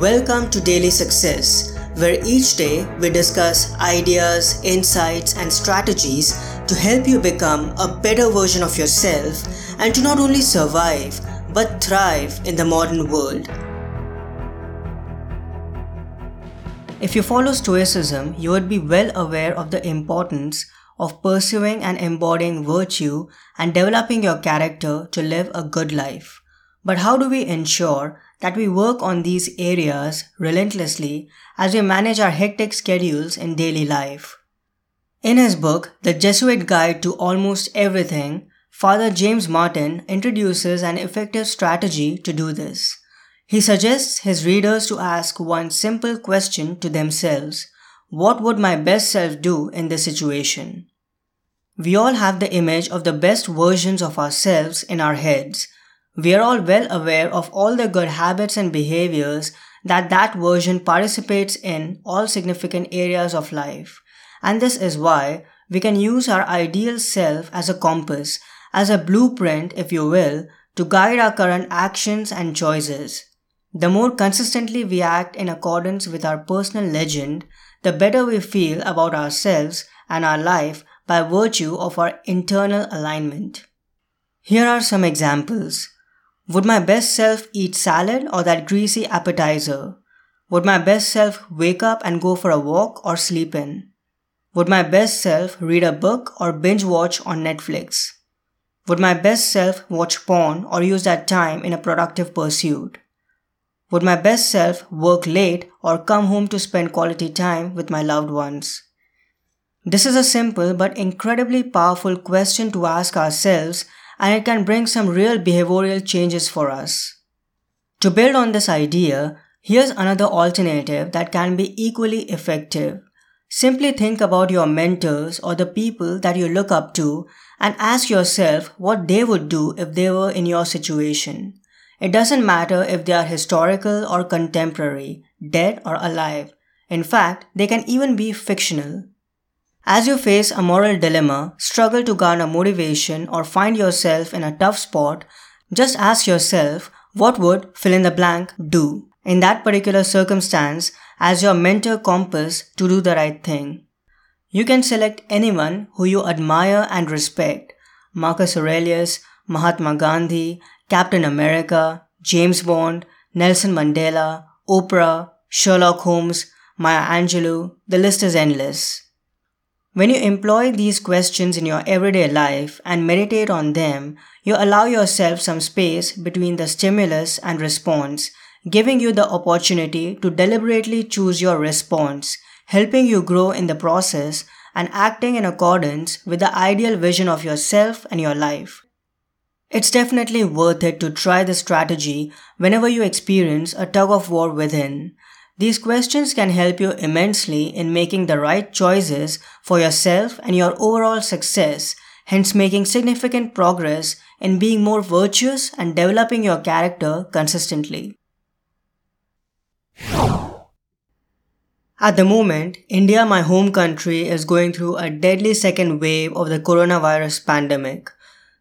Welcome to Daily Success, where each day we discuss ideas, insights, and strategies to help you become a better version of yourself and to not only survive but thrive in the modern world. If you follow Stoicism, you would be well aware of the importance of pursuing and embodying virtue and developing your character to live a good life. But how do we ensure that we work on these areas relentlessly as we manage our hectic schedules in daily life? In his book, The Jesuit Guide to Almost Everything, Father James Martin introduces an effective strategy to do this. He suggests his readers to ask one simple question to themselves What would my best self do in this situation? We all have the image of the best versions of ourselves in our heads. We are all well aware of all the good habits and behaviors that that version participates in all significant areas of life. And this is why we can use our ideal self as a compass, as a blueprint, if you will, to guide our current actions and choices. The more consistently we act in accordance with our personal legend, the better we feel about ourselves and our life by virtue of our internal alignment. Here are some examples. Would my best self eat salad or that greasy appetizer? Would my best self wake up and go for a walk or sleep in? Would my best self read a book or binge watch on Netflix? Would my best self watch porn or use that time in a productive pursuit? Would my best self work late or come home to spend quality time with my loved ones? This is a simple but incredibly powerful question to ask ourselves and it can bring some real behavioral changes for us. To build on this idea, here's another alternative that can be equally effective. Simply think about your mentors or the people that you look up to and ask yourself what they would do if they were in your situation. It doesn't matter if they are historical or contemporary, dead or alive. In fact, they can even be fictional. As you face a moral dilemma, struggle to garner motivation, or find yourself in a tough spot, just ask yourself what would fill in the blank do in that particular circumstance as your mentor compass to do the right thing. You can select anyone who you admire and respect Marcus Aurelius, Mahatma Gandhi, Captain America, James Bond, Nelson Mandela, Oprah, Sherlock Holmes, Maya Angelou, the list is endless. When you employ these questions in your everyday life and meditate on them, you allow yourself some space between the stimulus and response, giving you the opportunity to deliberately choose your response, helping you grow in the process and acting in accordance with the ideal vision of yourself and your life. It's definitely worth it to try this strategy whenever you experience a tug of war within. These questions can help you immensely in making the right choices for yourself and your overall success, hence making significant progress in being more virtuous and developing your character consistently. At the moment, India, my home country, is going through a deadly second wave of the coronavirus pandemic.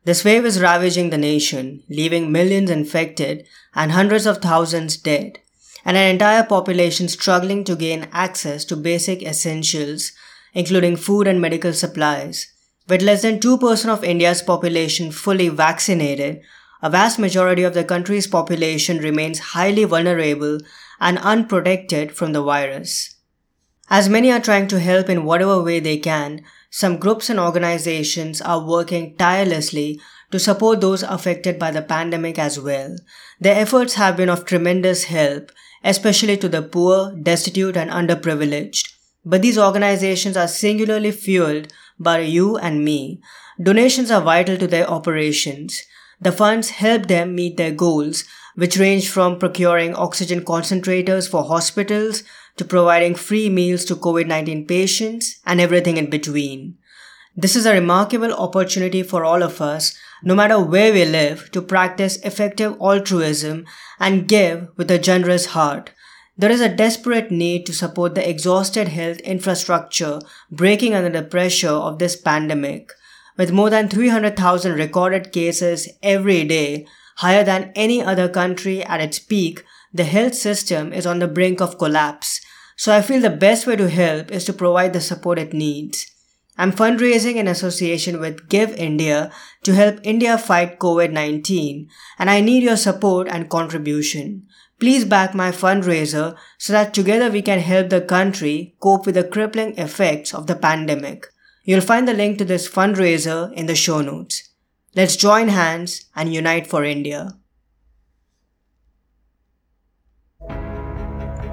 This wave is ravaging the nation, leaving millions infected and hundreds of thousands dead and an entire population struggling to gain access to basic essentials, including food and medical supplies. With less than 2% of India's population fully vaccinated, a vast majority of the country's population remains highly vulnerable and unprotected from the virus. As many are trying to help in whatever way they can, some groups and organizations are working tirelessly to support those affected by the pandemic as well. Their efforts have been of tremendous help, especially to the poor, destitute, and underprivileged. But these organizations are singularly fueled by you and me. Donations are vital to their operations. The funds help them meet their goals, which range from procuring oxygen concentrators for hospitals to providing free meals to COVID 19 patients and everything in between. This is a remarkable opportunity for all of us, no matter where we live, to practice effective altruism and give with a generous heart. There is a desperate need to support the exhausted health infrastructure breaking under the pressure of this pandemic. With more than 300,000 recorded cases every day, higher than any other country at its peak, the health system is on the brink of collapse, so I feel the best way to help is to provide the support it needs. I'm fundraising in association with Give India to help India fight COVID-19 and I need your support and contribution. Please back my fundraiser so that together we can help the country cope with the crippling effects of the pandemic. You'll find the link to this fundraiser in the show notes. Let's join hands and unite for India.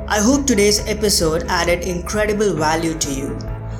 I hope today's episode added incredible value to you.